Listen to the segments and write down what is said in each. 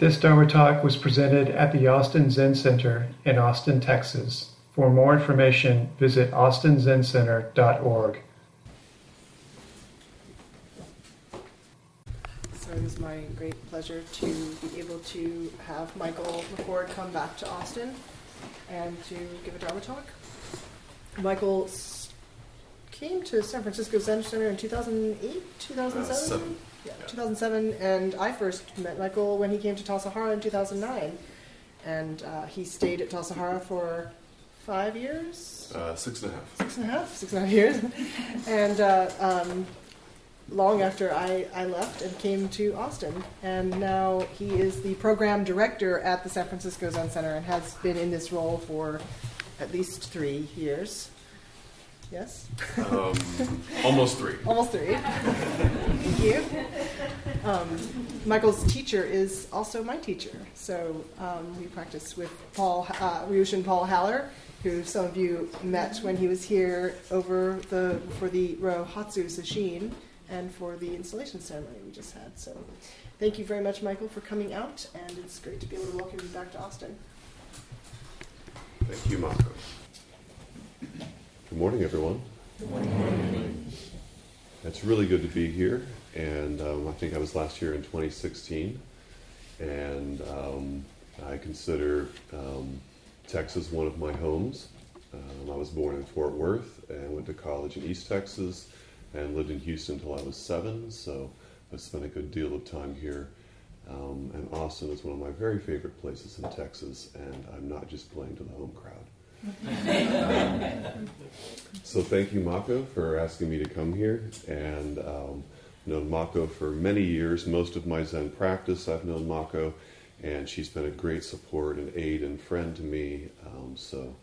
This Dharma talk was presented at the Austin Zen Center in Austin, Texas. For more information, visit austinzencenter.org. So it is my great pleasure to be able to have Michael McCord come back to Austin and to give a Dharma talk. Michael came to San Francisco Zen Center in 2008, 2007? Uh, yeah, 2007, and I first met Michael when he came to Tassajara in 2009. And uh, he stayed at Tassajara for five years? Uh, six and a half. Six and a half, six and a half years. and uh, um, long after I, I left and came to Austin. And now he is the program director at the San Francisco Zen Center and has been in this role for at least three years. Yes? Um, almost three. almost three. Thank you. Um, Michael's teacher is also my teacher. So um, we practice with Paul, uh, Ryushin Paul Haller, who some of you met when he was here over the for the Rohatsu Sesshin and for the installation ceremony we just had. So thank you very much, Michael, for coming out, and it's great to be able to welcome you back to Austin. Thank you, Mako. Good morning, everyone. Good morning. It's really good to be here, and um, I think I was last year in 2016, and um, I consider um, Texas one of my homes. Um, I was born in Fort Worth and went to college in East Texas and lived in Houston until I was seven, so I spent a good deal of time here. Um, and Austin is one of my very favorite places in Texas, and I'm not just playing to the home crowd so thank you, Mako, for asking me to come here. And um, known Mako for many years. Most of my Zen practice, I've known Mako, and she's been a great support and aid and friend to me. Um, so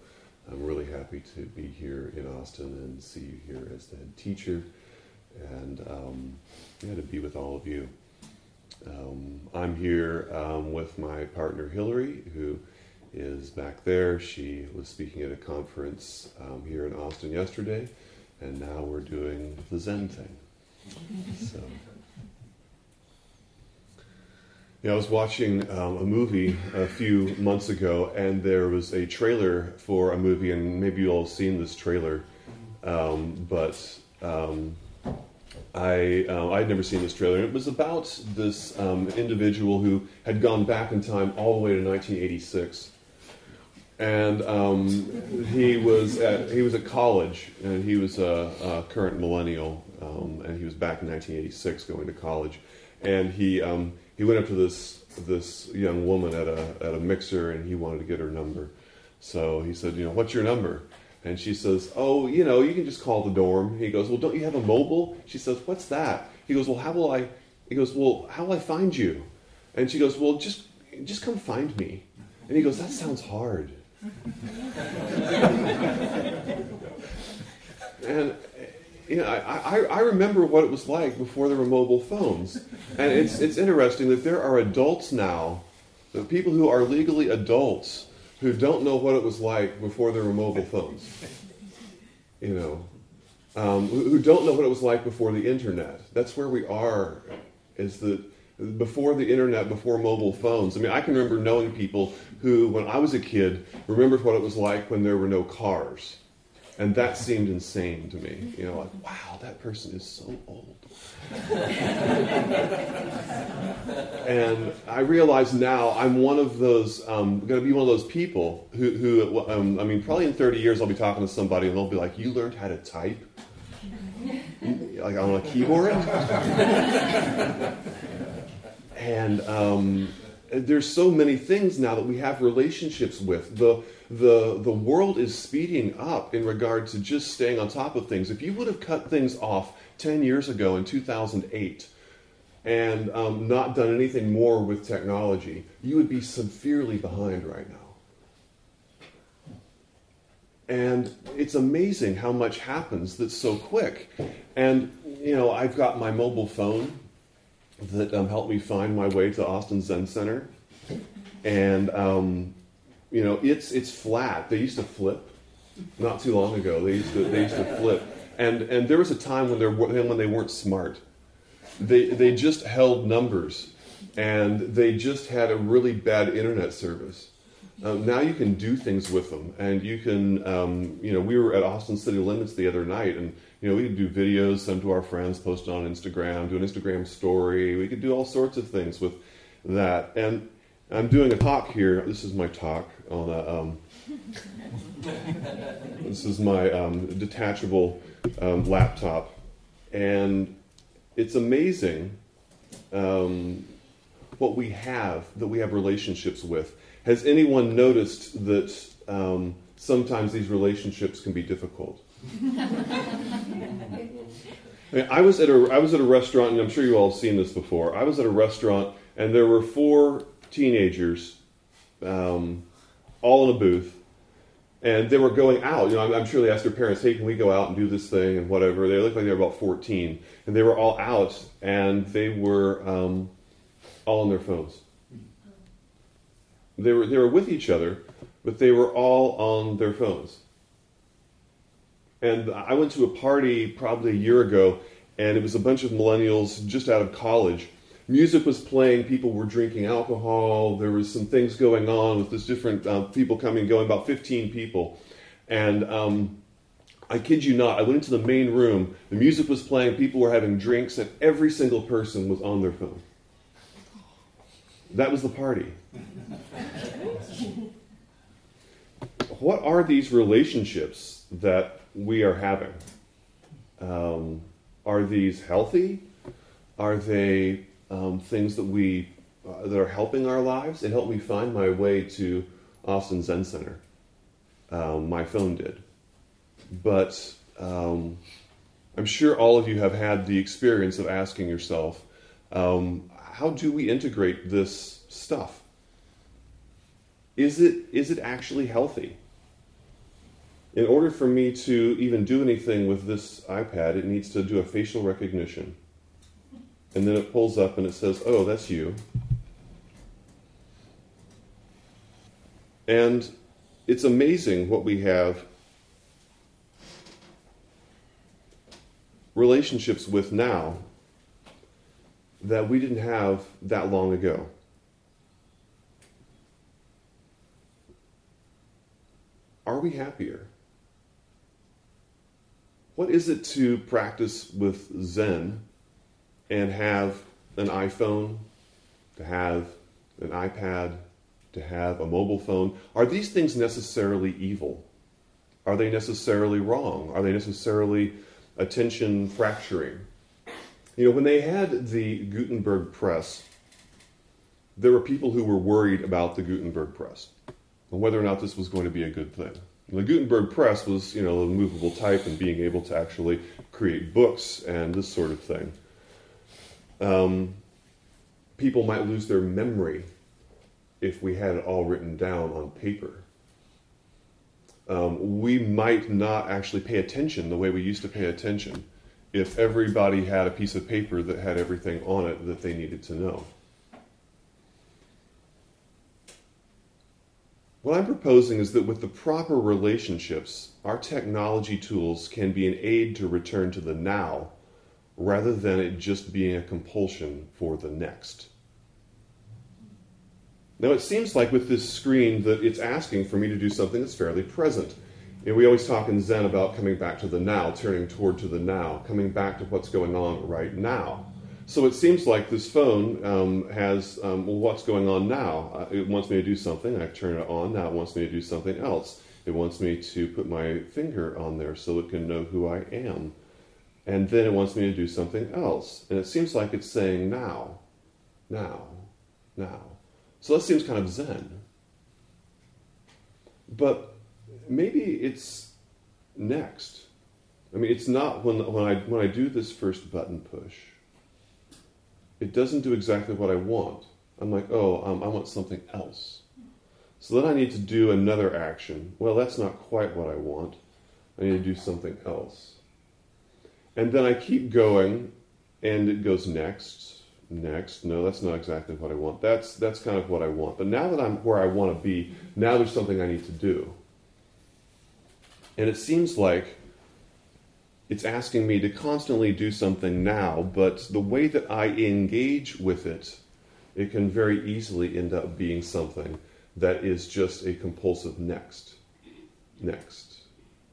I'm really happy to be here in Austin and see you here as the head teacher, and um, yeah, to be with all of you. Um, I'm here um, with my partner Hillary, who is back there. She was speaking at a conference um, here in Austin yesterday, and now we're doing the Zen thing. So, yeah, I was watching um, a movie a few months ago, and there was a trailer for a movie, and maybe you all have seen this trailer, um, but. Um, I uh, I'd never seen this trailer. It was about this um, individual who had gone back in time all the way to 1986, and um, he was at he was at college, and he was a, a current millennial, um, and he was back in 1986 going to college, and he um, he went up to this this young woman at a at a mixer, and he wanted to get her number, so he said, you know, what's your number? And she says, oh, you know, you can just call the dorm. He goes, well, don't you have a mobile? She says, what's that? He goes, well, how will I? He goes, well, how will I find you? And she goes, well, just just come find me. And he goes, that sounds hard and you know, I, I, remember what it was like before there were mobile phones. And it's, it's interesting that there are adults now, the people who are legally adults, who don't know what it was like before there were mobile phones. You know, um, who don't know what it was like before the internet. That's where we are, is that before the internet, before mobile phones. I mean, I can remember knowing people who, when I was a kid, remembered what it was like when there were no cars. And that seemed insane to me. You know, like, wow, that person is so old. and I realize now I'm one of those, um, going to be one of those people who, who um, I mean, probably in 30 years I'll be talking to somebody and they'll be like, you learned how to type? like on a keyboard? and um, there's so many things now that we have relationships with. The, the, the world is speeding up in regard to just staying on top of things. If you would have cut things off 10 years ago in 2008 and um, not done anything more with technology, you would be severely behind right now. And it's amazing how much happens that's so quick. And, you know, I've got my mobile phone that um, helped me find my way to Austin Zen Center. And, um, you know, it's, it's flat. They used to flip not too long ago. They used to, they used to flip. And, and there was a time when, when they weren't smart. They, they just held numbers and they just had a really bad internet service. Um, now you can do things with them, and you can, um, you know, we were at Austin City Limits the other night, and you know, we could do videos, send to our friends, post it on Instagram, do an Instagram story. We could do all sorts of things with that. And I'm doing a talk here. This is my talk on a. Um, this is my um, detachable um, laptop, and it's amazing um, what we have that we have relationships with. Has anyone noticed that um, sometimes these relationships can be difficult? I was at a I was at a restaurant, and I'm sure you all have seen this before. I was at a restaurant, and there were four teenagers, um, all in a booth, and they were going out. You know, I'm, I'm, sure they asked their parents, "Hey, can we go out and do this thing and whatever?" They looked like they were about 14, and they were all out, and they were um, all on their phones. They were they were with each other, but they were all on their phones. And I went to a party probably a year ago, and it was a bunch of millennials just out of college. Music was playing, people were drinking alcohol, there was some things going on with this different uh, people coming and going, about 15 people. And um, I kid you not, I went into the main room, the music was playing, people were having drinks, and every single person was on their phone. That was the party. what are these relationships that we are having. Um, are these healthy? Are they um, things that we uh, that are helping our lives? It helped me find my way to Austin Zen Center. Um, my phone did, but um, I'm sure all of you have had the experience of asking yourself, um, how do we integrate this stuff? Is it is it actually healthy? In order for me to even do anything with this iPad, it needs to do a facial recognition. And then it pulls up and it says, oh, that's you. And it's amazing what we have relationships with now that we didn't have that long ago. Are we happier? What is it to practice with Zen and have an iPhone, to have an iPad, to have a mobile phone? Are these things necessarily evil? Are they necessarily wrong? Are they necessarily attention fracturing? You know, when they had the Gutenberg press, there were people who were worried about the Gutenberg press and whether or not this was going to be a good thing. The Gutenberg press was, you know, a movable type and being able to actually create books and this sort of thing. Um, people might lose their memory if we had it all written down on paper. Um, we might not actually pay attention the way we used to pay attention if everybody had a piece of paper that had everything on it that they needed to know. What I'm proposing is that with the proper relationships, our technology tools can be an aid to return to the now rather than it just being a compulsion for the next. Now, it seems like with this screen that it's asking for me to do something that's fairly present. You know, we always talk in Zen about coming back to the now, turning toward to the now, coming back to what's going on right now. So it seems like this phone um, has, um, well, what's going on now? Uh, it wants me to do something. I turn it on. Now it wants me to do something else. It wants me to put my finger on there so it can know who I am. And then it wants me to do something else. And it seems like it's saying now, now, now. So that seems kind of zen. But maybe it's next. I mean, it's not when, when, I, when I do this first button push it doesn't do exactly what I want. I'm like, oh, um, I want something else. So then I need to do another action. Well, that's not quite what I want. I need to do something else. And then I keep going, and it goes next, next. No, that's not exactly what I want. That's that's kind of what I want. But now that I'm where I want to be, now there's something I need to do. And it seems like it's asking me to constantly do something now, but the way that I engage with it it can very easily end up being something that is just a compulsive next, next,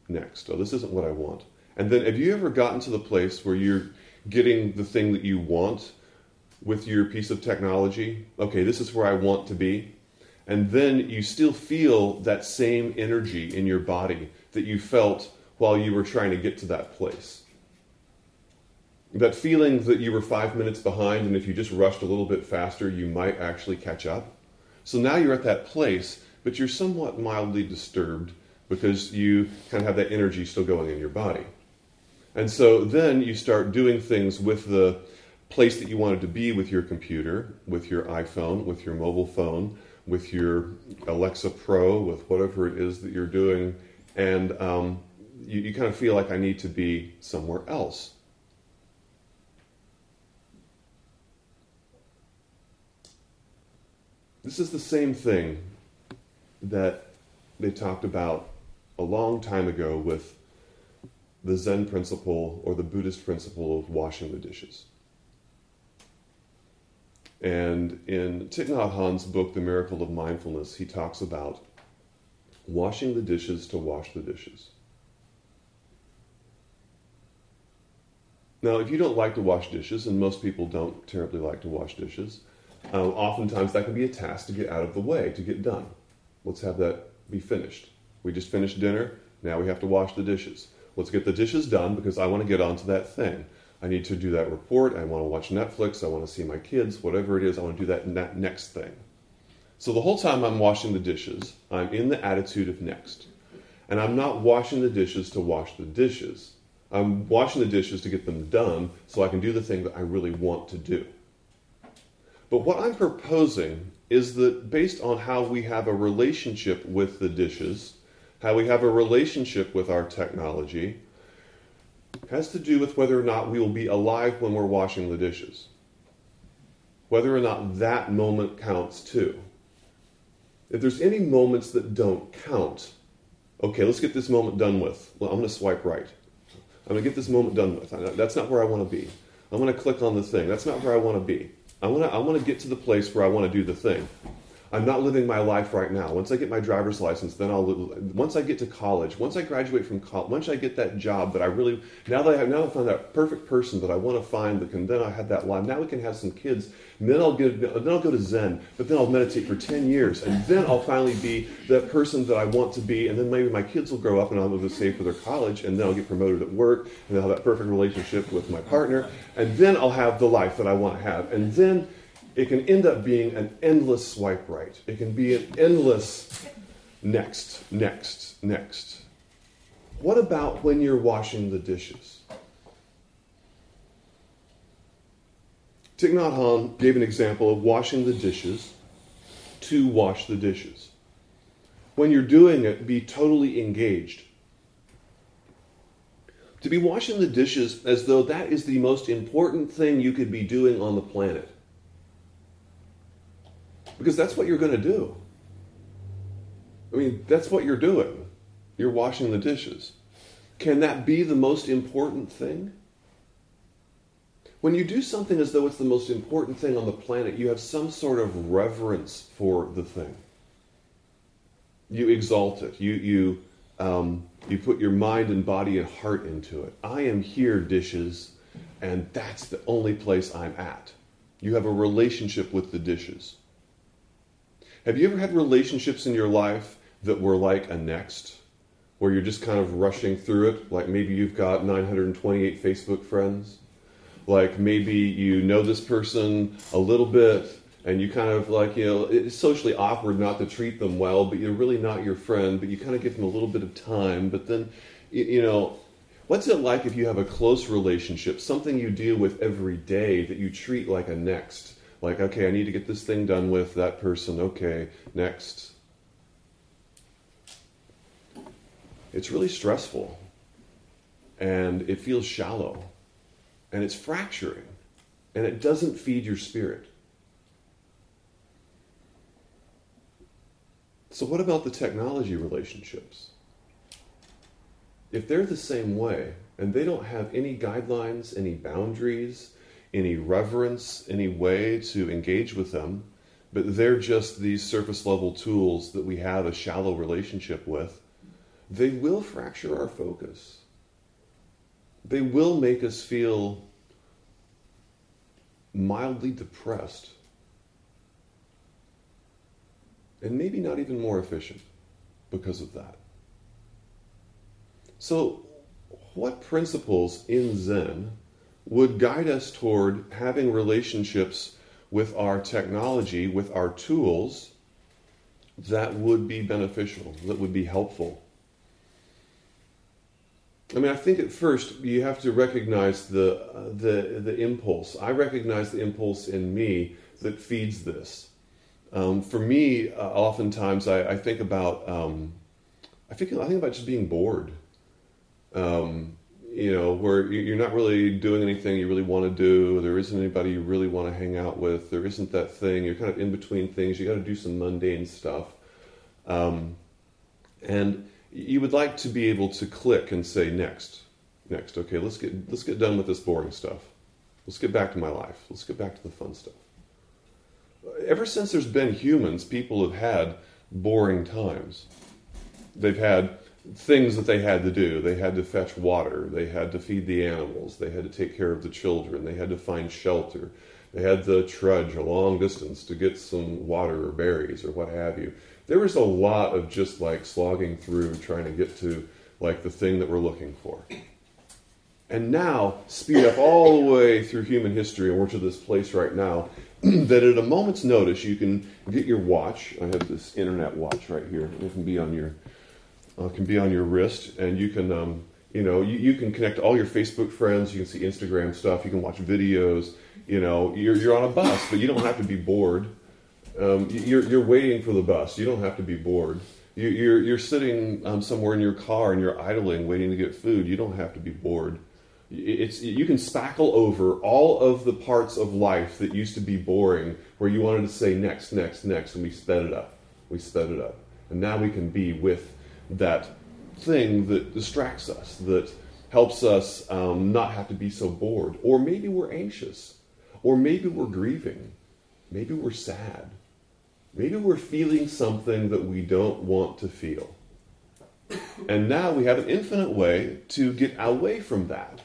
next. Oh, this isn't what I want. And then have you ever gotten to the place where you're getting the thing that you want with your piece of technology? Okay, this is where I want to be. And then you still feel that same energy in your body that you felt while you were trying to get to that place. That feeling that you were five minutes behind, and if you just rushed a little bit faster, you might actually catch up. So now you're at that place, but you're somewhat mildly disturbed because you kind of have that energy still going in your body. And so then you start doing things with the place that you wanted to be with your computer, with your iPhone, with your mobile phone, with your Alexa Pro, with whatever it is that you're doing, and um, you, you kind of feel like I need to be somewhere else. This is the same thing that they talked about a long time ago with the Zen principle or the Buddhist principle of washing the dishes. And in Thich Nhat Hanh's book, The Miracle of Mindfulness, he talks about washing the dishes to wash the dishes. Now, if you don't like to wash dishes, and most people don't terribly like to wash dishes, um, oftentimes that can be a task to get out of the way, to get done. Let's have that be finished. We just finished dinner, now we have to wash the dishes. Let's get the dishes done because I want to get onto that thing. I need to do that report. I want to watch Netflix. I want to see my kids, whatever it is. I want to do that, that next thing. So the whole time I'm washing the dishes, I'm in the attitude of next. And I'm not washing the dishes to wash the dishes. I'm washing the dishes to get them done so I can do the thing that I really want to do. But what I'm proposing is that based on how we have a relationship with the dishes, how we have a relationship with our technology, has to do with whether or not we will be alive when we're washing the dishes. Whether or not that moment counts too. If there's any moments that don't count, okay, let's get this moment done with. Well, I'm going to swipe right. I'm going to get this moment done with. That's not where I want to be. I'm going to click on the thing. That's not where I want to be. I want to, I want to get to the place where I want to do the thing. I'm not living my life right now. Once I get my driver's license, then I'll. Once I get to college, once I graduate from college, once I get that job that I really now that I have now I found that perfect person that I want to find that can then I have that life. Now we can have some kids. And then I'll get then I'll go to Zen, but then I'll meditate for ten years, and then I'll finally be that person that I want to be. And then maybe my kids will grow up, and I'll be able to save for their college, and then I'll get promoted at work, and I'll have that perfect relationship with my partner, and then I'll have the life that I want to have, and then it can end up being an endless swipe right. It can be an endless next, next, next. What about when you're washing the dishes? Thich Nhat Hanh gave an example of washing the dishes to wash the dishes. When you're doing it, be totally engaged. To be washing the dishes as though that is the most important thing you could be doing on the planet. Because that's what you're going to do. I mean, that's what you're doing. You're washing the dishes. Can that be the most important thing? When you do something as though it's the most important thing on the planet, you have some sort of reverence for the thing. You exalt it. You, you, um, you put your mind and body and heart into it. I am here, dishes, and that's the only place I'm at. You have a relationship with the dishes. Have you ever had relationships in your life that were like a next, where you're just kind of rushing through it? Like maybe you've got 928 Facebook friends. Like maybe you know this person a little bit and you kind of like, you know, it's socially awkward not to treat them well, but you're really not your friend, but you kind of give them a little bit of time. But then, you know, what's it like if you have a close relationship, something you deal with every day that you treat like a next? Like, okay, I need to get this thing done with that person. Okay, next. It's really stressful. And it feels shallow. And it's fracturing. And it doesn't feed your spirit. So, what about the technology relationships? If they're the same way, and they don't have any guidelines, any boundaries, any reverence, any way to engage with them, but they're just these surface level tools that we have a shallow relationship with, they will fracture our focus. They will make us feel mildly depressed and maybe not even more efficient because of that. So, what principles in Zen would guide us toward having relationships with our technology, with our tools, that would be beneficial, that would be helpful? I mean, I think at first you have to recognize the, uh, the, the impulse. I recognize the impulse in me that feeds this. Um, for me, uh, oftentimes I, I, think about um, I think I think about just being bored. Um, you know, where you're not really doing anything you really want to do. There isn't anybody you really want to hang out with. There isn't that thing. You're kind of in between things. You got to do some mundane stuff, um, and you would like to be able to click and say next, next. Okay, let's get let's get done with this boring stuff. Let's get back to my life. Let's get back to the fun stuff. Ever since there's been humans, people have had boring times. They've had things that they had to do. They had to fetch water. They had to feed the animals. They had to take care of the children. They had to find shelter. They had to trudge a long distance to get some water or berries or what have you. There was a lot of just like slogging through trying to get to like the thing that we're looking for. And now, speed up all the way through human history, and we're to this place right now that at a moment's notice you can get your watch. I have this internet watch right here. It can be on your uh, can be on your wrist, and you can, um, you know, you, you can connect all your Facebook friends. You can see Instagram stuff. You can watch videos. You know, you're, you're on a bus, but you don't have to be bored. Um, you're, you're waiting for the bus. You don't have to be bored. You, you're, you're sitting um, somewhere in your car and you're idling, waiting to get food. You don't have to be bored. It's, you can spackle over all of the parts of life that used to be boring, where you wanted to say next, next, next, and we sped it up. We sped it up. And now we can be with that thing that distracts us, that helps us um, not have to be so bored. Or maybe we're anxious, or maybe we're grieving, maybe we're sad, maybe we're feeling something that we don't want to feel. And now we have an infinite way to get away from that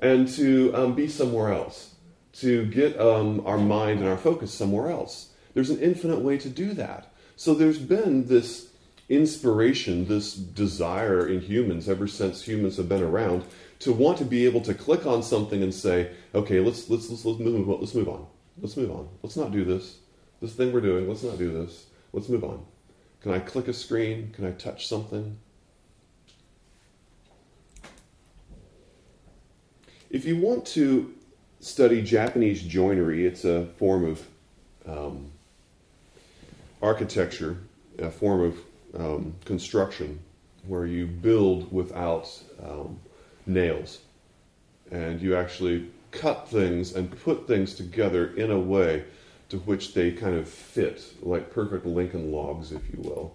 and to um, be somewhere else, to get um, our mind and our focus somewhere else. There's an infinite way to do that. So there's been this inspiration, this desire in humans ever since humans have been around to want to be able to click on something and say, okay, let's let's let's, let's move let's move on. Let's move on. Let's not do this. This thing we're doing, let's not do this. Let's move on. Can I click a screen? Can I touch something? If you want to study Japanese joinery, it's a form of um, architecture, a form of um, construction where you build without um, nails and you actually cut things and put things together in a way to which they kind of fit, like perfect Lincoln logs, if you will,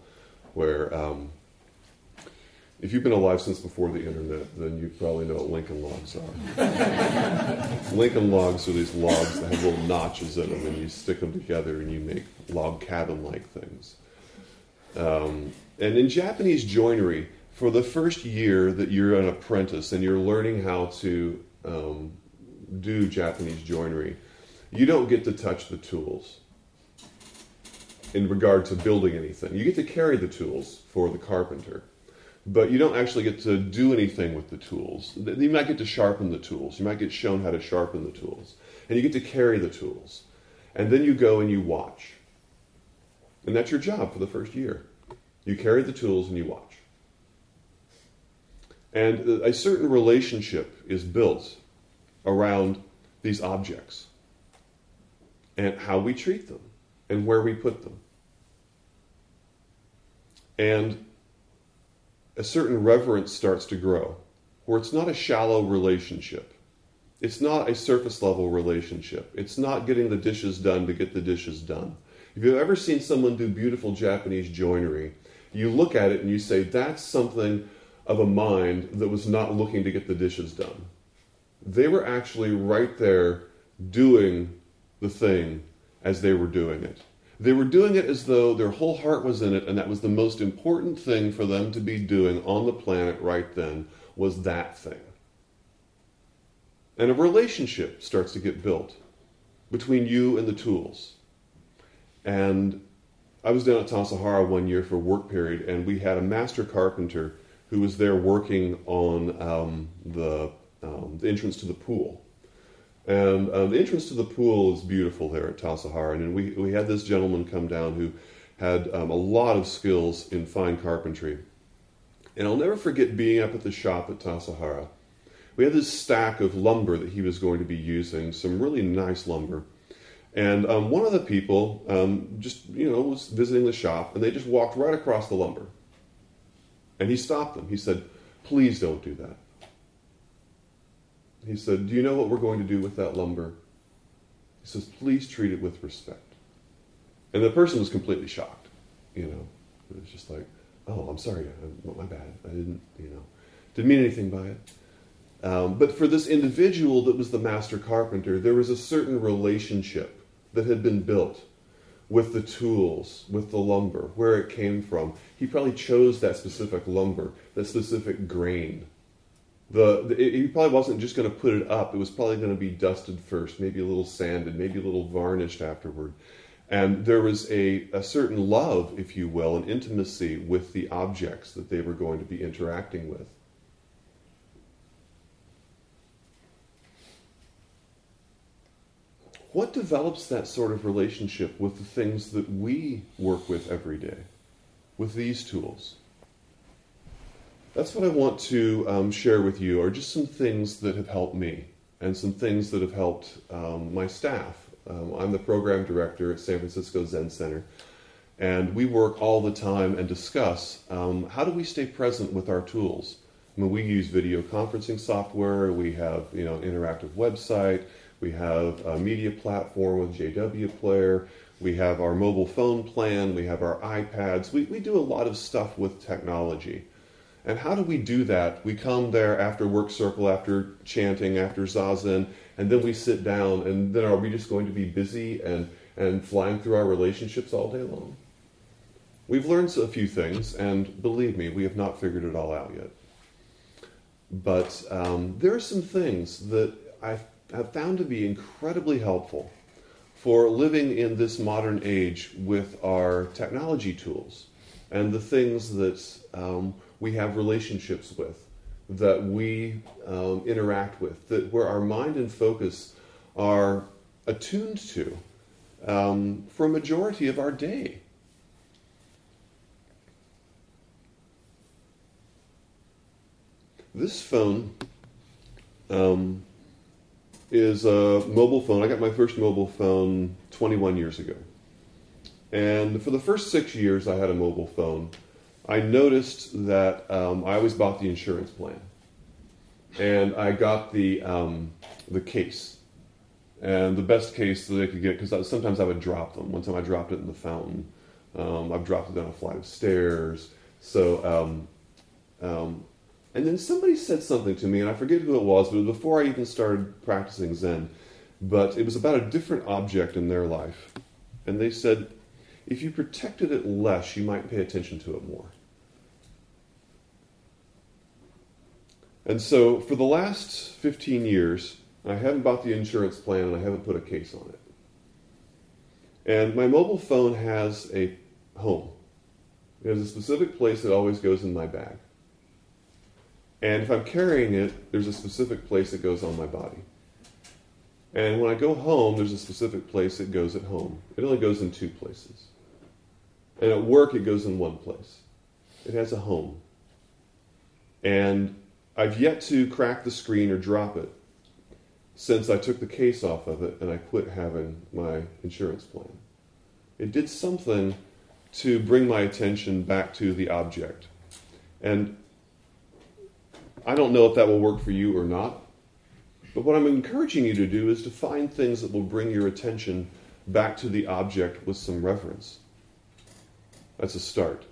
where um, if you've been alive since before the internet, then you probably know what Lincoln logs are. Lincoln logs are these logs that have little notches in them, and you stick them together and you make log cabin like things. Um, and in Japanese joinery, for the first year that you're an apprentice and you're learning how to um, do Japanese joinery, you don't get to touch the tools in regard to building anything. You get to carry the tools for the carpenter, but you don't actually get to do anything with the tools. You might get to sharpen the tools. You might get shown how to sharpen the tools. And you get to carry the tools. And then you go and you watch. And that's your job for the first year. You carry the tools and you watch. And a certain relationship is built around these objects and how we treat them and where we put them. And a certain reverence starts to grow, where it's not a shallow relationship. It's not a surface level relationship. It's not getting the dishes done to get the dishes done. If you've ever seen someone do beautiful Japanese joinery, you look at it and you say, that's something of a mind that was not looking to get the dishes done. They were actually right there doing the thing as they were doing it. They were doing it as though their whole heart was in it, and that was the most important thing for them to be doing on the planet right then was that thing. And a relationship starts to get built between you and the tools. And I was down at Tassajara one year for a work period, and we had a master carpenter who was there working on um, the, um, the entrance to the pool. And um, the entrance to the pool is beautiful there at Tassajara. And we, we had this gentleman come down who had um, a lot of skills in fine carpentry. And I'll never forget being up at the shop at Tassajara. We had this stack of lumber that he was going to be using, some really nice lumber. And um, one of the people um, just, you know, was visiting the shop, and they just walked right across the lumber. And he stopped them. He said, Please don't do that. He said, Do you know what we're going to do with that lumber? He says, Please treat it with respect. And the person was completely shocked. You know, it was just like, Oh, I'm sorry. My bad. I didn't, you know, didn't mean anything by it. Um, but for this individual that was the master carpenter, there was a certain relationship that had been built with the tools, with the lumber, where it came from. He probably chose that specific lumber, that specific grain. The, the he probably wasn't just going to put it up. It was probably going to be dusted first, maybe a little sanded, maybe a little varnished afterward. And there was a, a certain love, if you will, an intimacy with the objects that they were going to be interacting with. What develops that sort of relationship with the things that we work with every day, with these tools? That's what I want to um, share with you, are just some things that have helped me and some things that have helped um, my staff. Um, I'm the program director at San Francisco Zen Center, and we work all the time and discuss um, how do we stay present with our tools. I mean, we use video conferencing software, we have you know interactive website, we have a media platform with JW Player. We have our mobile phone plan. We have our iPads. We, we do a lot of stuff with technology. And how do we do that? We come there after work circle, after chanting, after zazen, and then we sit down, and then are we just going to be busy and, and flying through our relationships all day long? We've learned a few things, and believe me, we have not figured it all out yet. But um, there are some things that I have found to be incredibly helpful for living in this modern age with our technology tools and the things that um, we have relationships with, that we um, interact with, that where our mind and focus are attuned to um, for a majority of our day. This phone um, is a mobile phone. I got my first mobile phone 21 years ago. And for the first six years I had a mobile phone, I noticed that um, I always bought the insurance plan. And I got the, um, the case. And the best case that I could get, because sometimes I would drop them. One time I dropped it in the fountain. Um, I've dropped it down a flight of stairs. So um, um, and then somebody said something to me, and I forget who it was, but it was before I even started practicing Zen. But it was about a different object in their life. And they said, if you protected it less, you might pay attention to it more. And so for the last 15 years, I haven't bought the insurance plan and I haven't put a case on it. And my mobile phone has a home. It has a specific place that always goes in my bag. And if I'm carrying it, there's a specific place that goes on my body. And when I go home, there's a specific place it goes at home. It only goes in two places. And at work, it goes in one place. It has a home. And I've yet to crack the screen or drop it since I took the case off of it and I quit having my insurance plan. It did something to bring my attention back to the object. And I don't know if that will work for you or not. But what I'm encouraging you to do is to find things that will bring your attention back to the object with some reverence. That's a start.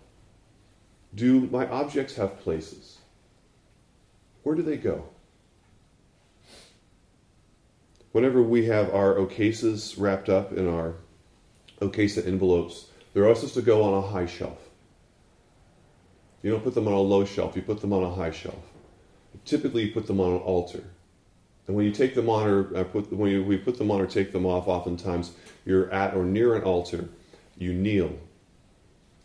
Do my objects have places? Where do they go? Whenever we have our okesas wrapped up in our okesa envelopes, they're all supposed to go on a high shelf. You don't put them on a low shelf, you put them on a high shelf. Typically, you put them on an altar. And when you take them on or uh, put, when you, we put them on or take them off, oftentimes you're at or near an altar, you kneel.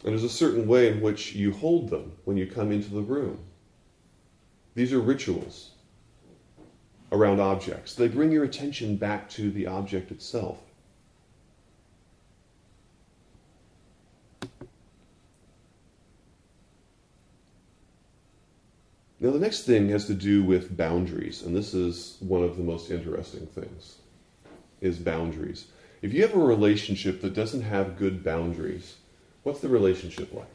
And there's a certain way in which you hold them when you come into the room. These are rituals around objects. They bring your attention back to the object itself. Now, the next thing has to do with boundaries, and this is one of the most interesting things is boundaries. If you have a relationship that doesn't have good boundaries, what's the relationship like?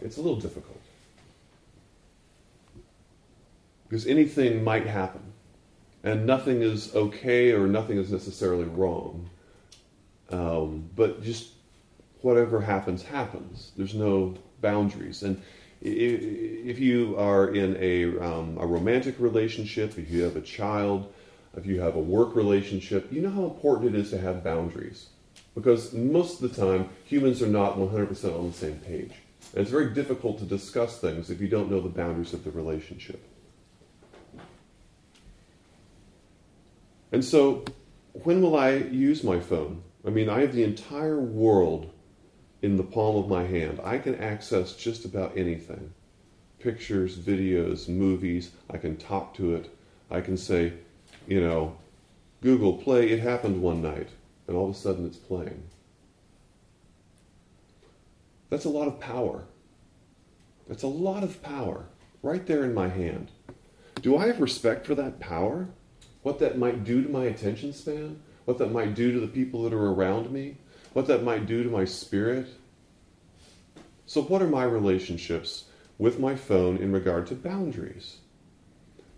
It's a little difficult. Because anything might happen, and nothing is okay or nothing is necessarily wrong. Um, but just whatever happens, happens. There's no boundaries. And if you are in a, um, a romantic relationship, if you have a child, if you have a work relationship, you know how important it is to have boundaries. Because most of the time, humans are not 100% on the same page. And it's very difficult to discuss things if you don't know the boundaries of the relationship. And so, when will I use my phone? I mean, I have the entire world in the palm of my hand. I can access just about anything pictures, videos, movies. I can talk to it. I can say, you know, Google, play It Happened One Night, and all of a sudden it's playing. That's a lot of power. That's a lot of power right there in my hand. Do I have respect for that power? What that might do to my attention span? What that might do to the people that are around me? What that might do to my spirit. So, what are my relationships with my phone in regard to boundaries?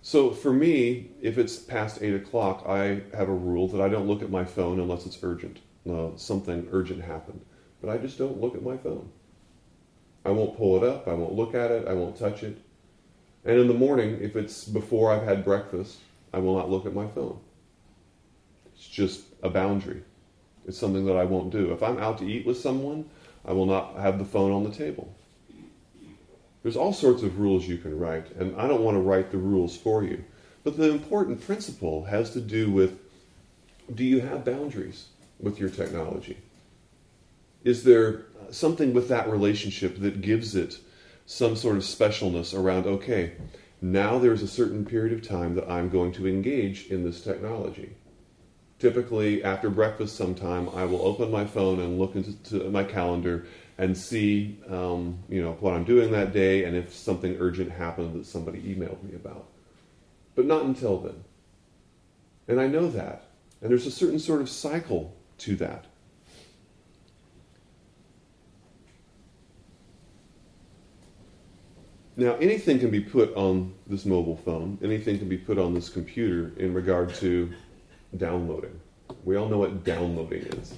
So, for me, if it's past 8 o'clock, I have a rule that I don't look at my phone unless it's urgent. Uh, something urgent happened. But I just don't look at my phone. I won't pull it up, I won't look at it, I won't touch it. And in the morning, if it's before I've had breakfast, I will not look at my phone. It's just a boundary. It's something that I won't do. If I'm out to eat with someone, I will not have the phone on the table. There's all sorts of rules you can write, and I don't want to write the rules for you. But the important principle has to do with do you have boundaries with your technology? Is there something with that relationship that gives it some sort of specialness around, okay, now there's a certain period of time that I'm going to engage in this technology? Typically after breakfast sometime i will open my phone and look into my calendar and see um, you know what i'm doing that day and if something urgent happened that somebody emailed me about. But not until then. And i know that. And there's a certain sort of cycle to that. Now, anything can be put on this mobile phone, anything can be put on this computer in regard to downloading. We all know what downloading is.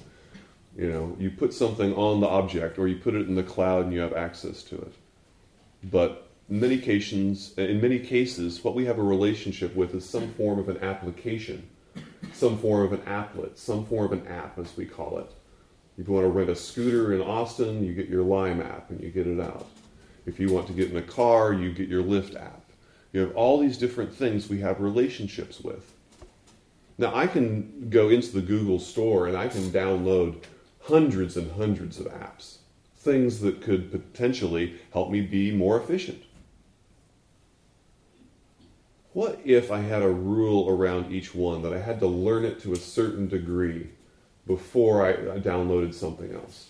You know, you put something on the object or you put it in the cloud and you have access to it. But in many cases, in many cases, what we have a relationship with is some form of an application, some form of an applet, some form of an app, as we call it. If you want to rent a scooter in Austin, you get your Lime app and you get it out. If you want to get in a car, you get your Lyft app. You have all these different things we have relationships with. Now, I can go into the Google store and I can download hundreds and hundreds of apps, things that could potentially help me be more efficient. What if I had a rule around each one that I had to learn it to a certain degree before I downloaded something else?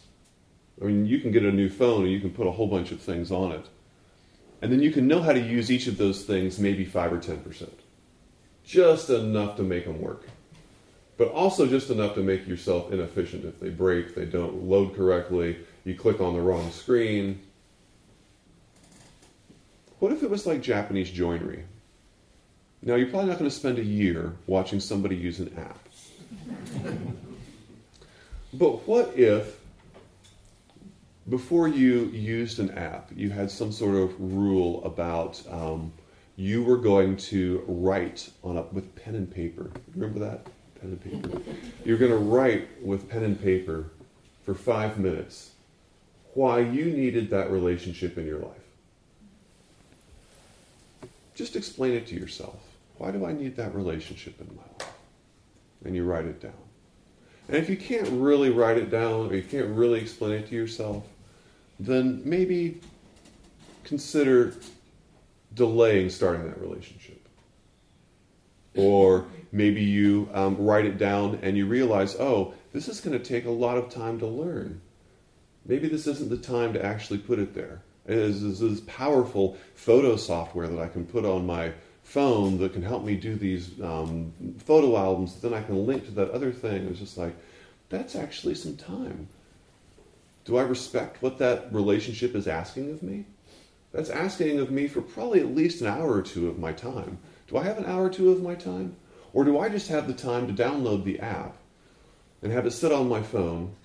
I mean, you can get a new phone and you can put a whole bunch of things on it. And then you can know how to use each of those things maybe 5 or 10% just enough to make them work. But also just enough to make yourself inefficient if they break, they don't load correctly, you click on the wrong screen. What if it was like Japanese joinery? Now, you're probably not going to spend a year watching somebody use an app. but what if, before you used an app, you had some sort of rule about um, you were going to write on a, with pen and paper. Remember that? Pen and paper. You're going to write with pen and paper for five minutes why you needed that relationship in your life. Just explain it to yourself. Why do I need that relationship in my life? And you write it down. And if you can't really write it down or you can't really explain it to yourself, then maybe consider delaying starting that relationship. Or maybe you um, write it down and you realize, oh, this is going to take a lot of time to learn. Maybe this isn't the time to actually put it there. There's this powerful photo software that I can put on my phone that can help me do these um, photo albums. Then I can link to that other thing. It's just like, that's actually some time. Do I respect what that relationship is asking of me? That's asking of me for probably at least an hour or two of my time. Do I have an hour or two of my time? Or do I just have the time to download the app and have it sit on my phone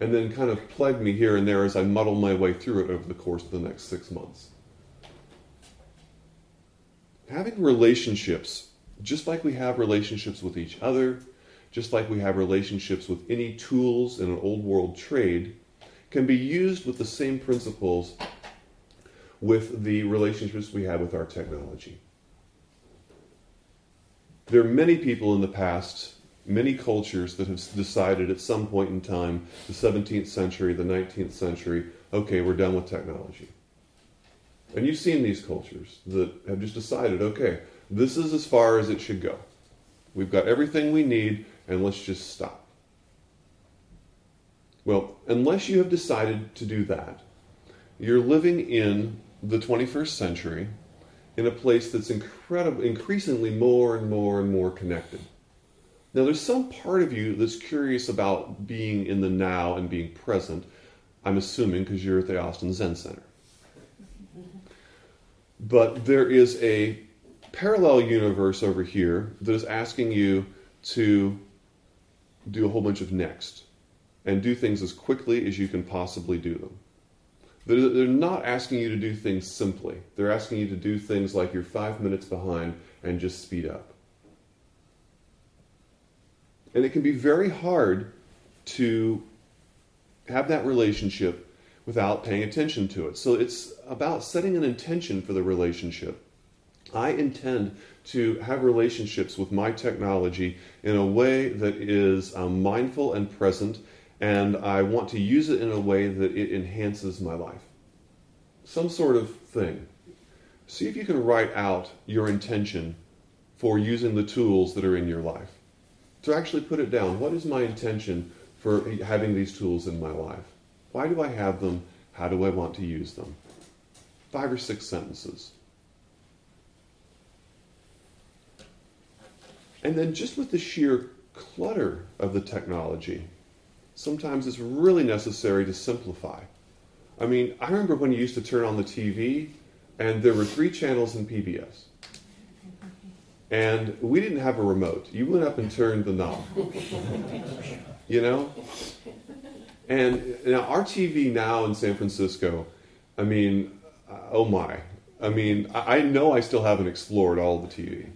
and then kind of plague me here and there as I muddle my way through it over the course of the next six months? Having relationships, just like we have relationships with each other, just like we have relationships with any tools in an old world trade, can be used with the same principles with the relationships we have with our technology. There are many people in the past, many cultures that have decided at some point in time, the 17th century, the 19th century, okay, we're done with technology. And you've seen these cultures that have just decided, okay, this is as far as it should go. We've got everything we need, and let's just stop. Well, unless you have decided to do that, you're living in the 21st century in a place that's incredibly, increasingly more and more and more connected. Now, there's some part of you that's curious about being in the now and being present. I'm assuming because you're at the Austin Zen Center. But there is a parallel universe over here that is asking you to do a whole bunch of next and do things as quickly as you can possibly do them. They're not asking you to do things simply. They're asking you to do things like you're five minutes behind and just speed up. And it can be very hard to have that relationship without paying attention to it. So it's about setting an intention for the relationship. I intend to have relationships with my technology in a way that is um, mindful and present and I want to use it in a way that it enhances my life. Some sort of thing. See if you can write out your intention for using the tools that are in your life. To actually put it down. What is my intention for having these tools in my life? Why do I have them? How do I want to use them? Five or six sentences. And then just with the sheer clutter of the technology, sometimes it's really necessary to simplify. I mean, I remember when you used to turn on the TV and there were three channels in PBS. And we didn't have a remote. You went up and turned the knob. you know? And now our TV now in San Francisco, I mean, uh, oh my. I mean, I know I still haven't explored all the TV.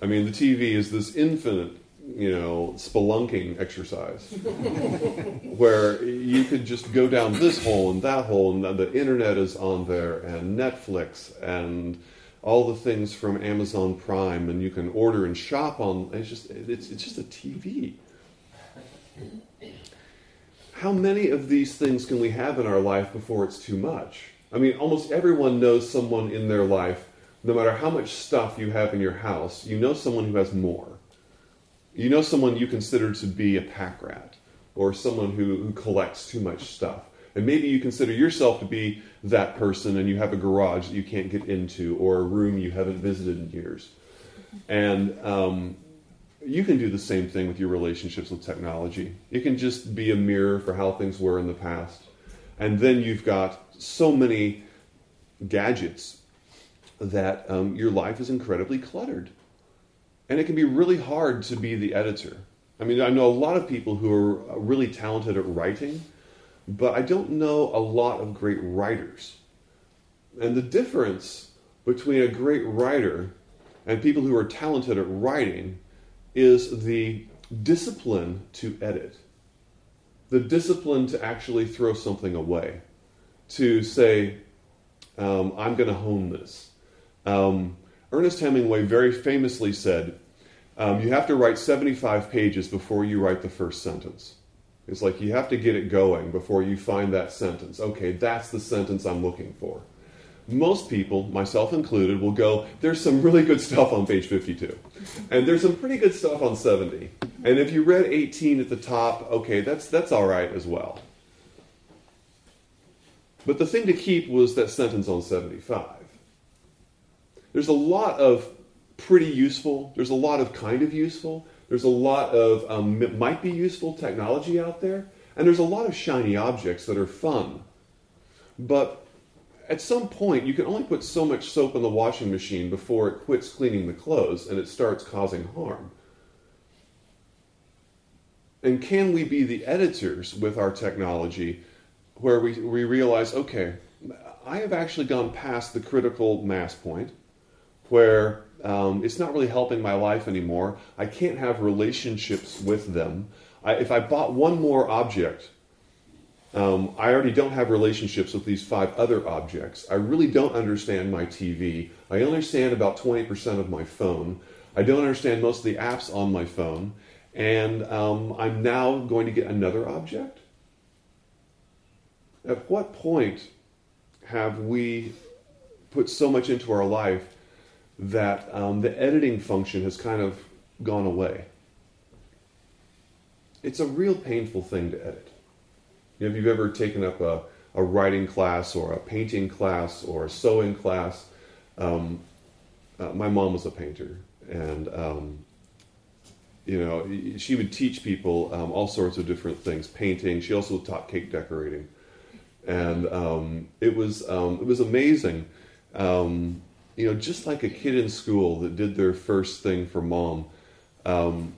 I mean, the TV is this infinite you know, spelunking exercise where you could just go down this hole and that hole, and the internet is on there, and Netflix, and all the things from Amazon Prime, and you can order and shop on. It's just it's, it's just a TV. How many of these things can we have in our life before it's too much? I mean, almost everyone knows someone in their life. No matter how much stuff you have in your house, you know someone who has more you know someone you consider to be a pack rat or someone who, who collects too much stuff. And maybe you consider yourself to be that person and you have a garage that you can't get into or a room you haven't visited in years. And um, you can do the same thing with your relationships with technology. It can just be a mirror for how things were in the past. And then you've got so many gadgets that um, your life is incredibly cluttered. And it can be really hard to be the editor. I mean, I know a lot of people who are really talented at writing, but I don't know a lot of great writers. And the difference between a great writer and people who are talented at writing is the discipline to edit, the discipline to actually throw something away, to say, um, I'm going to hone this. Um, Ernest Hemingway very famously said, um, You have to write 75 pages before you write the first sentence. It's like you have to get it going before you find that sentence. Okay, that's the sentence I'm looking for. Most people, myself included, will go, There's some really good stuff on page 52. And there's some pretty good stuff on 70. And if you read 18 at the top, okay, that's, that's all right as well. But the thing to keep was that sentence on 75. There's a lot of pretty useful, there's a lot of kind of useful, there's a lot of um, might be useful technology out there, and there's a lot of shiny objects that are fun. But at some point, you can only put so much soap in the washing machine before it quits cleaning the clothes and it starts causing harm. And can we be the editors with our technology where we, we realize, okay, I have actually gone past the critical mass point where um, it's not really helping my life anymore. I can't have relationships with them. I, if I bought one more object, um, I already don't have relationships with these five other objects. I really don't understand my TV. I understand about 20% of my phone. I don't understand most of the apps on my phone. And um, I'm now going to get another object? At what point have we put so much into our life that um, the editing function has kind of gone away? It's a real painful thing to edit. You know, if you've ever taken up a, a writing class or a painting class or a sewing class, um, uh, my mom was a painter, and um, you know she would teach people um, all sorts of different things, painting. She also taught cake decorating and um, it was um, it was amazing. Um, you know, just like a kid in school that did their first thing for mom. Um,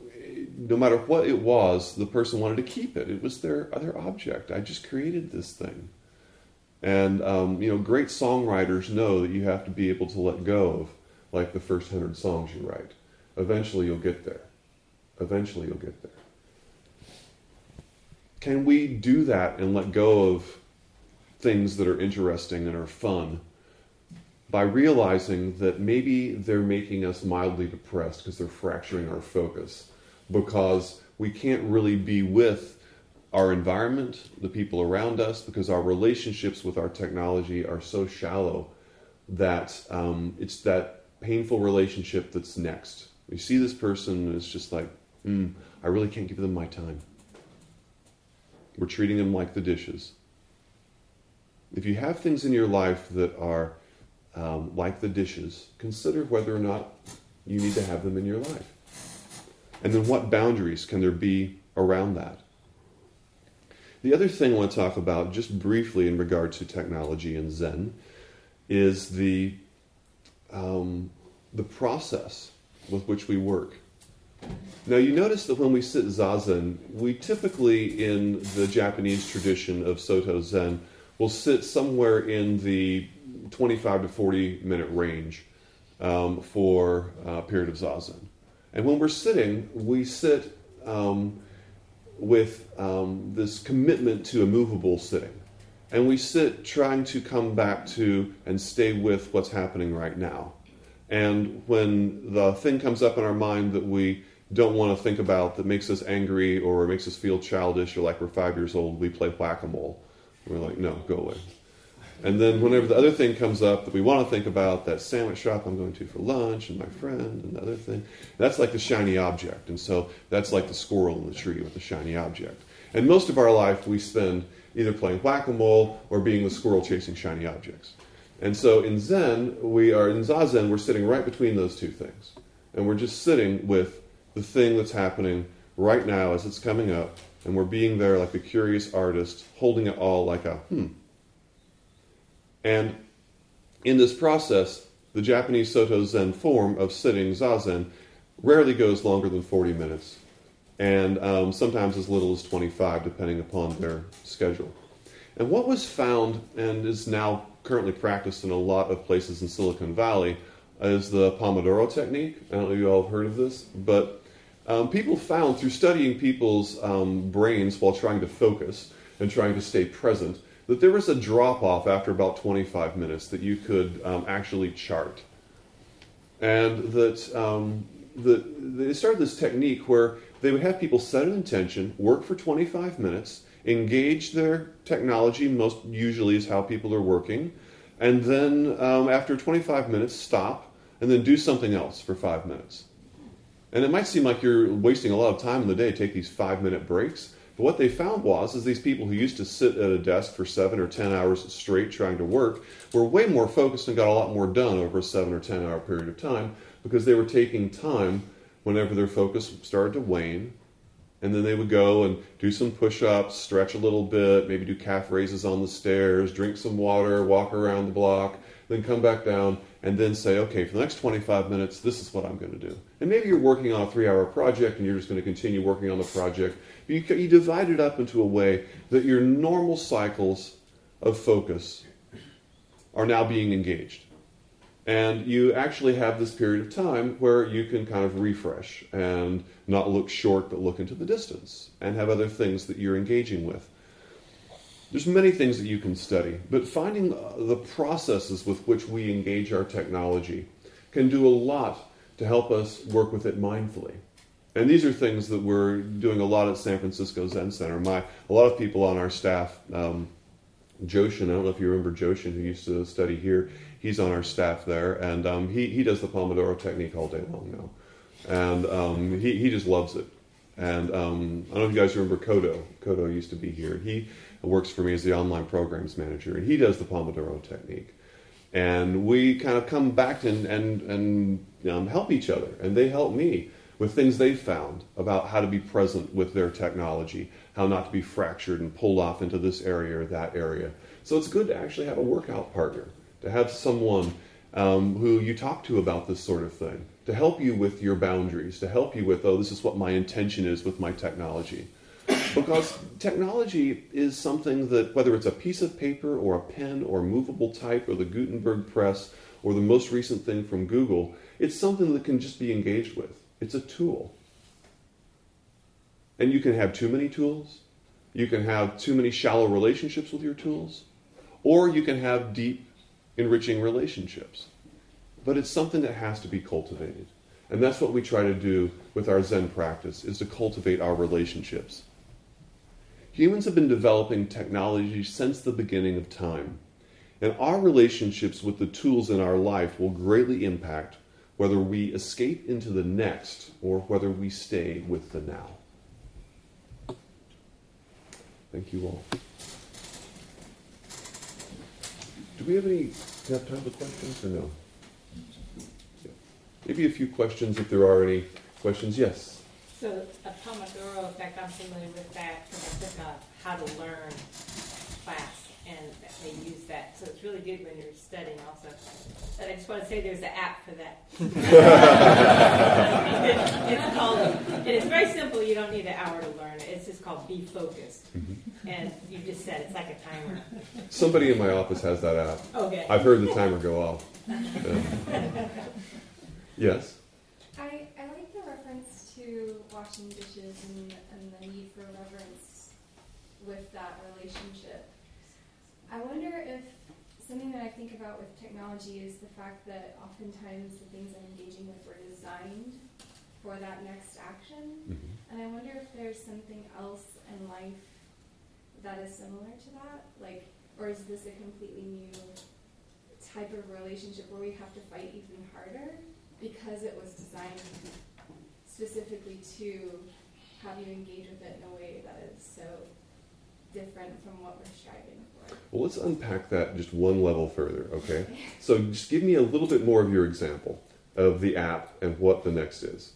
no matter what it was, the person wanted to keep it. It was their other object. I just created this thing. And um, you know, great songwriters know that you have to be able to let go of like the first hundred songs you write. Eventually, you'll get there. Eventually, you'll get there. Can we do that and let go of things that are interesting and are fun by realizing that maybe they're making us mildly depressed because they're fracturing our focus because we can't really be with our environment, the people around us, because our relationships with our technology are so shallow that um, it's that painful relationship that's next. You see this person, and it's just like, mm, I really can't give them my time. We're treating them like the dishes. If you have things in your life that are um, like the dishes, consider whether or not you need to have them in your life. And then what boundaries can there be around that? The other thing I want to talk about, just briefly in regard to technology and Zen, is the, um, the process with which we work. Now, you notice that when we sit zazen, we typically, in the Japanese tradition of Soto Zen, will sit somewhere in the 25 to 40 minute range um, for a period of zazen. And when we're sitting, we sit um, with um, this commitment to a movable sitting. And we sit trying to come back to and stay with what's happening right now. And when the thing comes up in our mind that we don't want to think about that makes us angry or makes us feel childish or like we're five years old, we play whack a mole. We're like, no, go away. And then whenever the other thing comes up that we want to think about, that sandwich shop I'm going to for lunch and my friend and the other thing, that's like the shiny object. And so that's like the squirrel in the tree with the shiny object. And most of our life we spend either playing whack-a-mole or being the squirrel chasing shiny objects. And so in Zen, we are in Zazen, we're sitting right between those two things. And we're just sitting with the thing that's happening right now as it's coming up and we're being there like a curious artist, holding it all like a hmm. And in this process, the Japanese Soto Zen form of sitting zazen rarely goes longer than 40 minutes, and um, sometimes as little as 25, depending upon their schedule. And what was found and is now currently practiced in a lot of places in Silicon Valley is the Pomodoro technique. I don't know if you all have heard of this, but um, people found through studying people's um, brains while trying to focus and trying to stay present that there was a drop off after about 25 minutes that you could um, actually chart. And that, um, that they started this technique where they would have people set an intention, work for 25 minutes, engage their technology, most usually is how people are working, and then um, after 25 minutes, stop, and then do something else for five minutes. And it might seem like you're wasting a lot of time in the day take these five minute breaks. But what they found was is these people who used to sit at a desk for seven or ten hours straight trying to work were way more focused and got a lot more done over a seven or ten hour period of time because they were taking time whenever their focus started to wane. And then they would go and do some push ups, stretch a little bit, maybe do calf raises on the stairs, drink some water, walk around the block, then come back down, and then say, okay, for the next 25 minutes, this is what I'm going to do. And maybe you're working on a three hour project and you're just going to continue working on the project. You, you divide it up into a way that your normal cycles of focus are now being engaged. And you actually have this period of time where you can kind of refresh and not look short but look into the distance and have other things that you're engaging with. There's many things that you can study, but finding the processes with which we engage our technology can do a lot to help us work with it mindfully. And these are things that we're doing a lot at San Francisco Zen Center. My a lot of people on our staff, um, Joshin, I don't know if you remember Joshin, who used to study here he's on our staff there, and um, he he does the Pomodoro technique all day long now, and um, he he just loves it. And um, I don't know if you guys remember Kodo. Kodo used to be here. He works for me as the online programs manager, and he does the Pomodoro technique. And we kind of come back and and and um, help each other, and they help me with things they've found about how to be present with their technology, how not to be fractured and pulled off into this area or that area. So it's good to actually have a workout partner to have someone um, who you talk to about this sort of thing, to help you with your boundaries, to help you with, oh, this is what my intention is with my technology. Because technology is something that, whether it's a piece of paper or a pen or movable type or the Gutenberg press or the most recent thing from Google, it's something that can just be engaged with. It's a tool. And you can have too many tools, you can have too many shallow relationships with your tools, or you can have deep enriching relationships. But it's something that has to be cultivated. And that's what we try to do with our Zen practice is to cultivate our relationships. Humans have been developing technology since the beginning of time. And our relationships with the tools in our life will greatly impact whether we escape into the next or whether we stay with the now. Thank you all. Do we have any do have time for questions or no? Maybe a few questions if there are any questions. Yes. So a Pomodoro effect, I'm familiar with that because I took a how to learn class and they use that. So it's really good when you're studying also. But I just want to say there's an app for that. it's called, and it's very simple. You don't need an hour to learn it. It's just called Be Focused. Mm-hmm. And you just said it's like a timer. Somebody in my office has that app. Okay. I've heard the timer go off. yes? I, I like the reference to washing dishes and, and the need for reverence with that relationship. I wonder if something that I think about with technology is the fact that oftentimes the things I'm engaging with were designed for that next action. Mm-hmm. And I wonder if there's something else in life that is similar to that. Like, or is this a completely new type of relationship where we have to fight even harder because it was designed specifically to have you engage with it in a way that is so different from what we're striving for. Well, let's unpack that just one level further, okay? so just give me a little bit more of your example of the app and what the next is.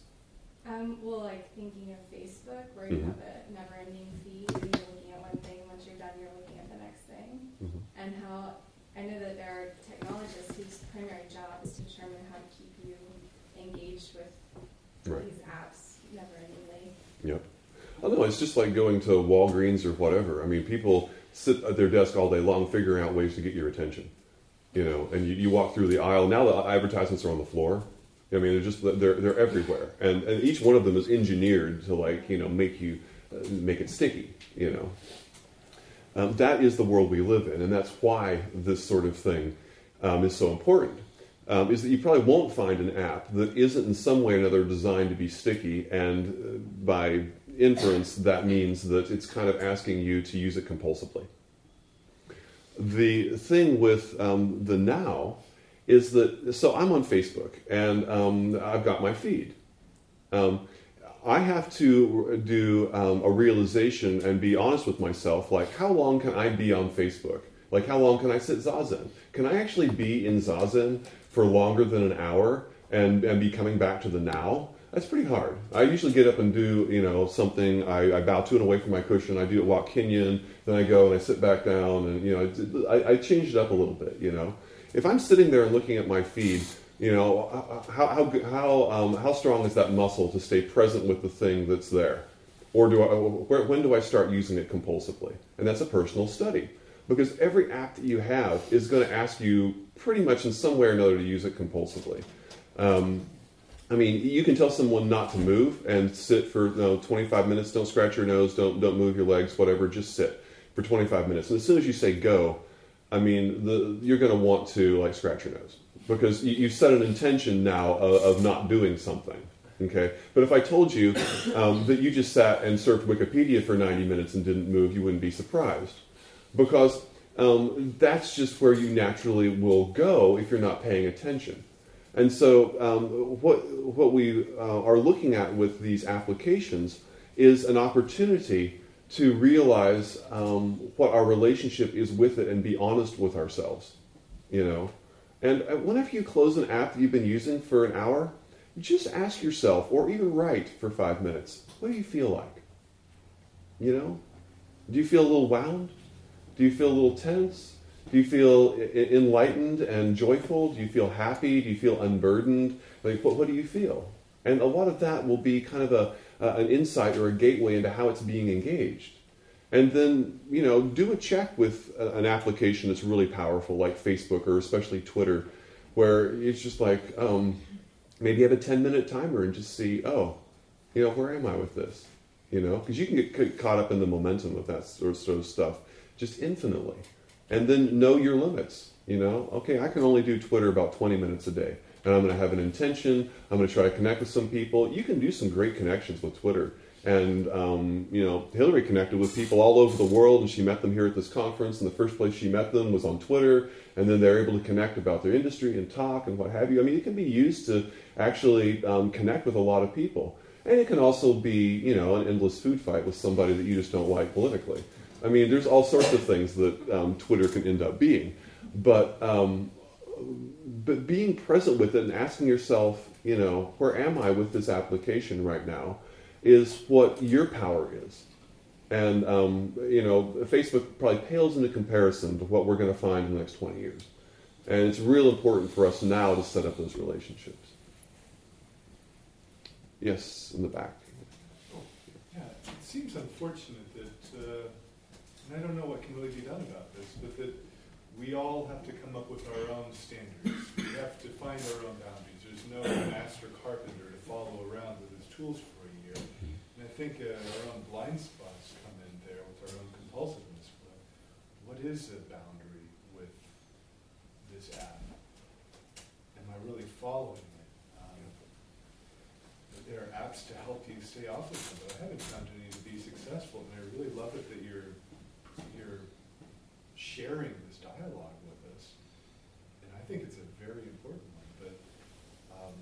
Um, well, like thinking of Facebook, where you mm-hmm. have a never-ending feed, you're looking at one thing. Once you're done, you're looking at the next thing. Mm-hmm. And how I know that there are technologists whose primary job is to determine how to keep you engaged with right. these apps never-endingly. Yep. I don't know. It's just like going to Walgreens or whatever. I mean, people sit at their desk all day long figuring out ways to get your attention. You know, and you, you walk through the aisle. Now the advertisements are on the floor. I mean, they're just they're they're everywhere, and and each one of them is engineered to like you know make you uh, make it sticky. You know, um, that is the world we live in, and that's why this sort of thing um, is so important. Um, is that you probably won't find an app that isn't in some way or another designed to be sticky, and uh, by inference, that means that it's kind of asking you to use it compulsively. The thing with um, the now is that so I'm on Facebook and um, I've got my feed. Um, I have to do um, a realization and be honest with myself like, how long can I be on Facebook? Like, how long can I sit zazen? Can I actually be in zazen for longer than an hour and, and be coming back to the now? That's pretty hard. I usually get up and do, you know, something. I, I bow to and away from my cushion. I do a walk kinhin. Then I go and I sit back down, and you know, I, I change it up a little bit. You know, if I'm sitting there and looking at my feed, you know, how how how um, how strong is that muscle to stay present with the thing that's there, or do I where, when do I start using it compulsively? And that's a personal study because every app that you have is going to ask you pretty much in some way or another to use it compulsively. Um, I mean, you can tell someone not to move and sit for you know, 25 minutes. Don't scratch your nose. Don't don't move your legs. Whatever. Just sit for 25 minutes. And as soon as you say go, I mean, the, you're going to want to like scratch your nose because you, have set an intention now of, of, not doing something. Okay. But if I told you um, that you just sat and surfed Wikipedia for 90 minutes and didn't move, you wouldn't be surprised because um, that's just where you naturally will go if you're not paying attention. And so, um, what, what we uh, are looking at with these applications is an opportunity to realize um, what our relationship is with it and be honest with ourselves. You know, and uh, whenever you close an app that you've been using for an hour, just ask yourself, or even write for five minutes, what do you feel like? You know, do you feel a little wound? Do you feel a little tense? Do you feel enlightened and joyful? Do you feel happy? Do you feel unburdened? Like, what, what do you feel? And a lot of that will be kind of a, uh, an insight or a gateway into how it's being engaged. And then, you know, do a check with a, an application that's really powerful, like Facebook or especially Twitter, where it's just like, um, maybe have a 10 minute timer and just see, oh, you know, where am I with this? You know, because you can get caught up in the momentum of that sort of stuff just infinitely and then know your limits. You know, okay, I can only do Twitter about 20 minutes a day, and I'm going to have an intention. I'm going to try to connect with some people. You can do some great connections with Twitter. And, um, you know, Hillary connected with people all over the world, and she met them here at this conference. And the first place she met them was on Twitter, and then they're able to connect about their industry and talk and what have you. I mean, it can be used to actually um, connect with a lot of people. And it can also be, you know, an endless food fight with somebody that you just don't like politically. I mean, there's all sorts of things that um, Twitter can end up being, but um, but being present with it and asking yourself, you know, where am I with this application right now, is what your power is. And um, you know, Facebook probably pales into comparison to what we're going to find in the next 20 years. And it's real important for us now to set up those relationships. Yes, in the back. Yeah, it seems unfortunate that. Uh and I don't know what can really be done about this, but that we all have to come up with our own standards. We have to find our own boundaries. There's no master carpenter to follow around with his tools for a year. And I think uh, our own blind spots come in there with our own compulsiveness. But what is a boundary with this app? Am I really following it? Um, there are apps to help you stay off of them, but I haven't found any to be successful. And I really love it that you're sharing this dialogue with us. And I think it's a very important one. But um,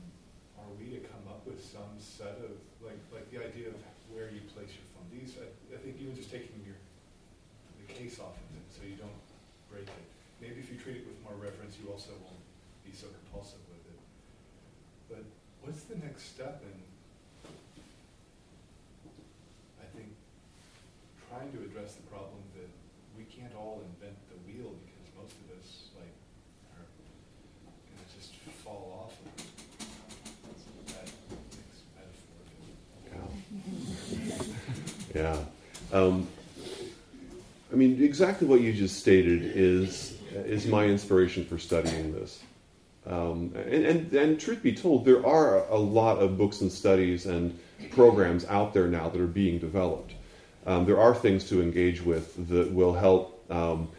are we to come up with some set of, like, like the idea of where you place your phone? These, I, I think even just taking your the case off of it so you don't break it. Maybe if you treat it with more reverence, you also won't be so compulsive with it. But what's the next step in, I think, trying to address the problem that we invent wheel because most of us like are gonna just fall off of metaphor. Yeah. Um, I mean, exactly what you just stated is is my inspiration for studying this. Um, and, and, and truth be told, there are a lot of books and studies and programs out there now that are being developed. Um, there are things to engage with that will help um,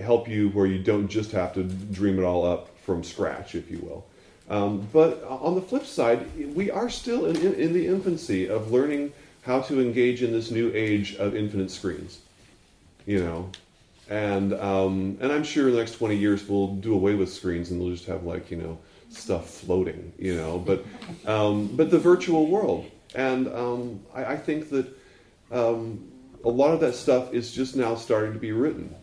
help you where you don't just have to dream it all up from scratch, if you will. Um, but on the flip side, we are still in, in, in, the infancy of learning how to engage in this new age of infinite screens. You know, and um, and I'm sure in the next 20 years we'll do away with screens and we'll just have like you know stuff floating. You know, but um, but the virtual world, and um, I, I, think that um, a lot of that stuff is just now starting to be written.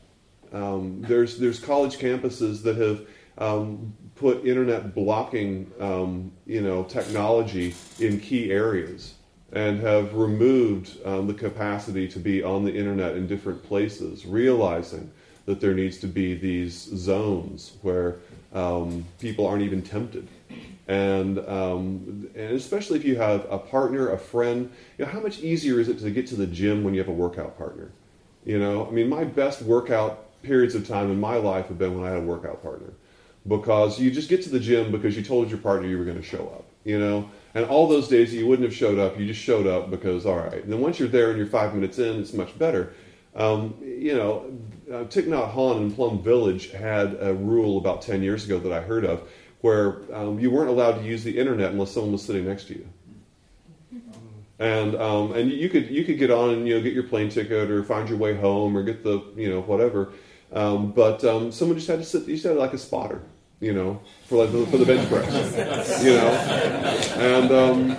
Um, there's there's college campuses that have um, put internet blocking, um, you know, technology in key areas and have removed um, the capacity to be on the internet in different places, realizing that there needs to be these zones where um, people aren't even tempted. And, um, and especially if you have a partner, a friend, you know, how much easier is it to get to the gym when you have a workout partner? You know, I mean, my best workout periods of time in my life have been when I had a workout partner because you just get to the gym because you told your partner you were going to show up, you know? And all those days you wouldn't have showed up, you just showed up because, all right. And then once you're there and you're five minutes in, it's much better. Um, you know, uh, Thich Nhat Hanh in Plum Village had a rule about 10 years ago that I heard of where um, you weren't allowed to use the internet unless someone was sitting next to you. And um, and you could you could get on and you know get your plane ticket or find your way home or get the you know whatever, um, but um, someone just had to sit. You just had like a spotter, you know, for like for the bench press, you know, and um,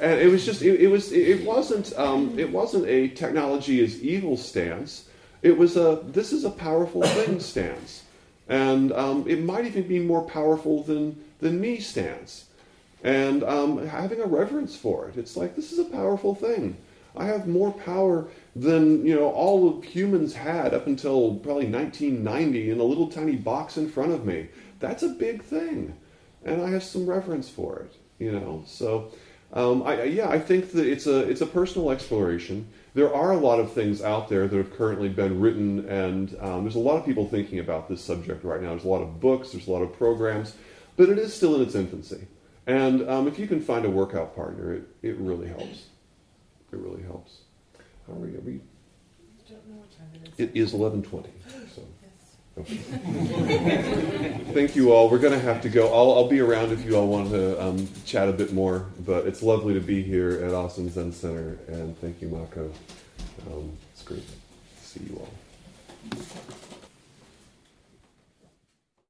and it was just it, it was it wasn't um, it wasn't a technology is evil stance. It was a this is a powerful thing stance, and um, it might even be more powerful than than me stance, and um, having a reverence for it. It's like this is a powerful thing. I have more power than you know all of humans had up until probably 1990 in a little tiny box in front of me that's a big thing, and I have some reverence for it. You know, so um, I, yeah, I think that it's a it's a personal exploration. There are a lot of things out there that have currently been written, and um, there's a lot of people thinking about this subject right now. There's a lot of books, there's a lot of programs, but it is still in its infancy. And um, if you can find a workout partner, it, it really helps. It really helps. How are we? Are we it is 11:20. Thank you all. We're going to have to go. I'll, I'll, be around if you all want to um, chat a bit more, but it's lovely to be here at Austin Zen Center, and thank you, Mako. Um, it's great to see you all.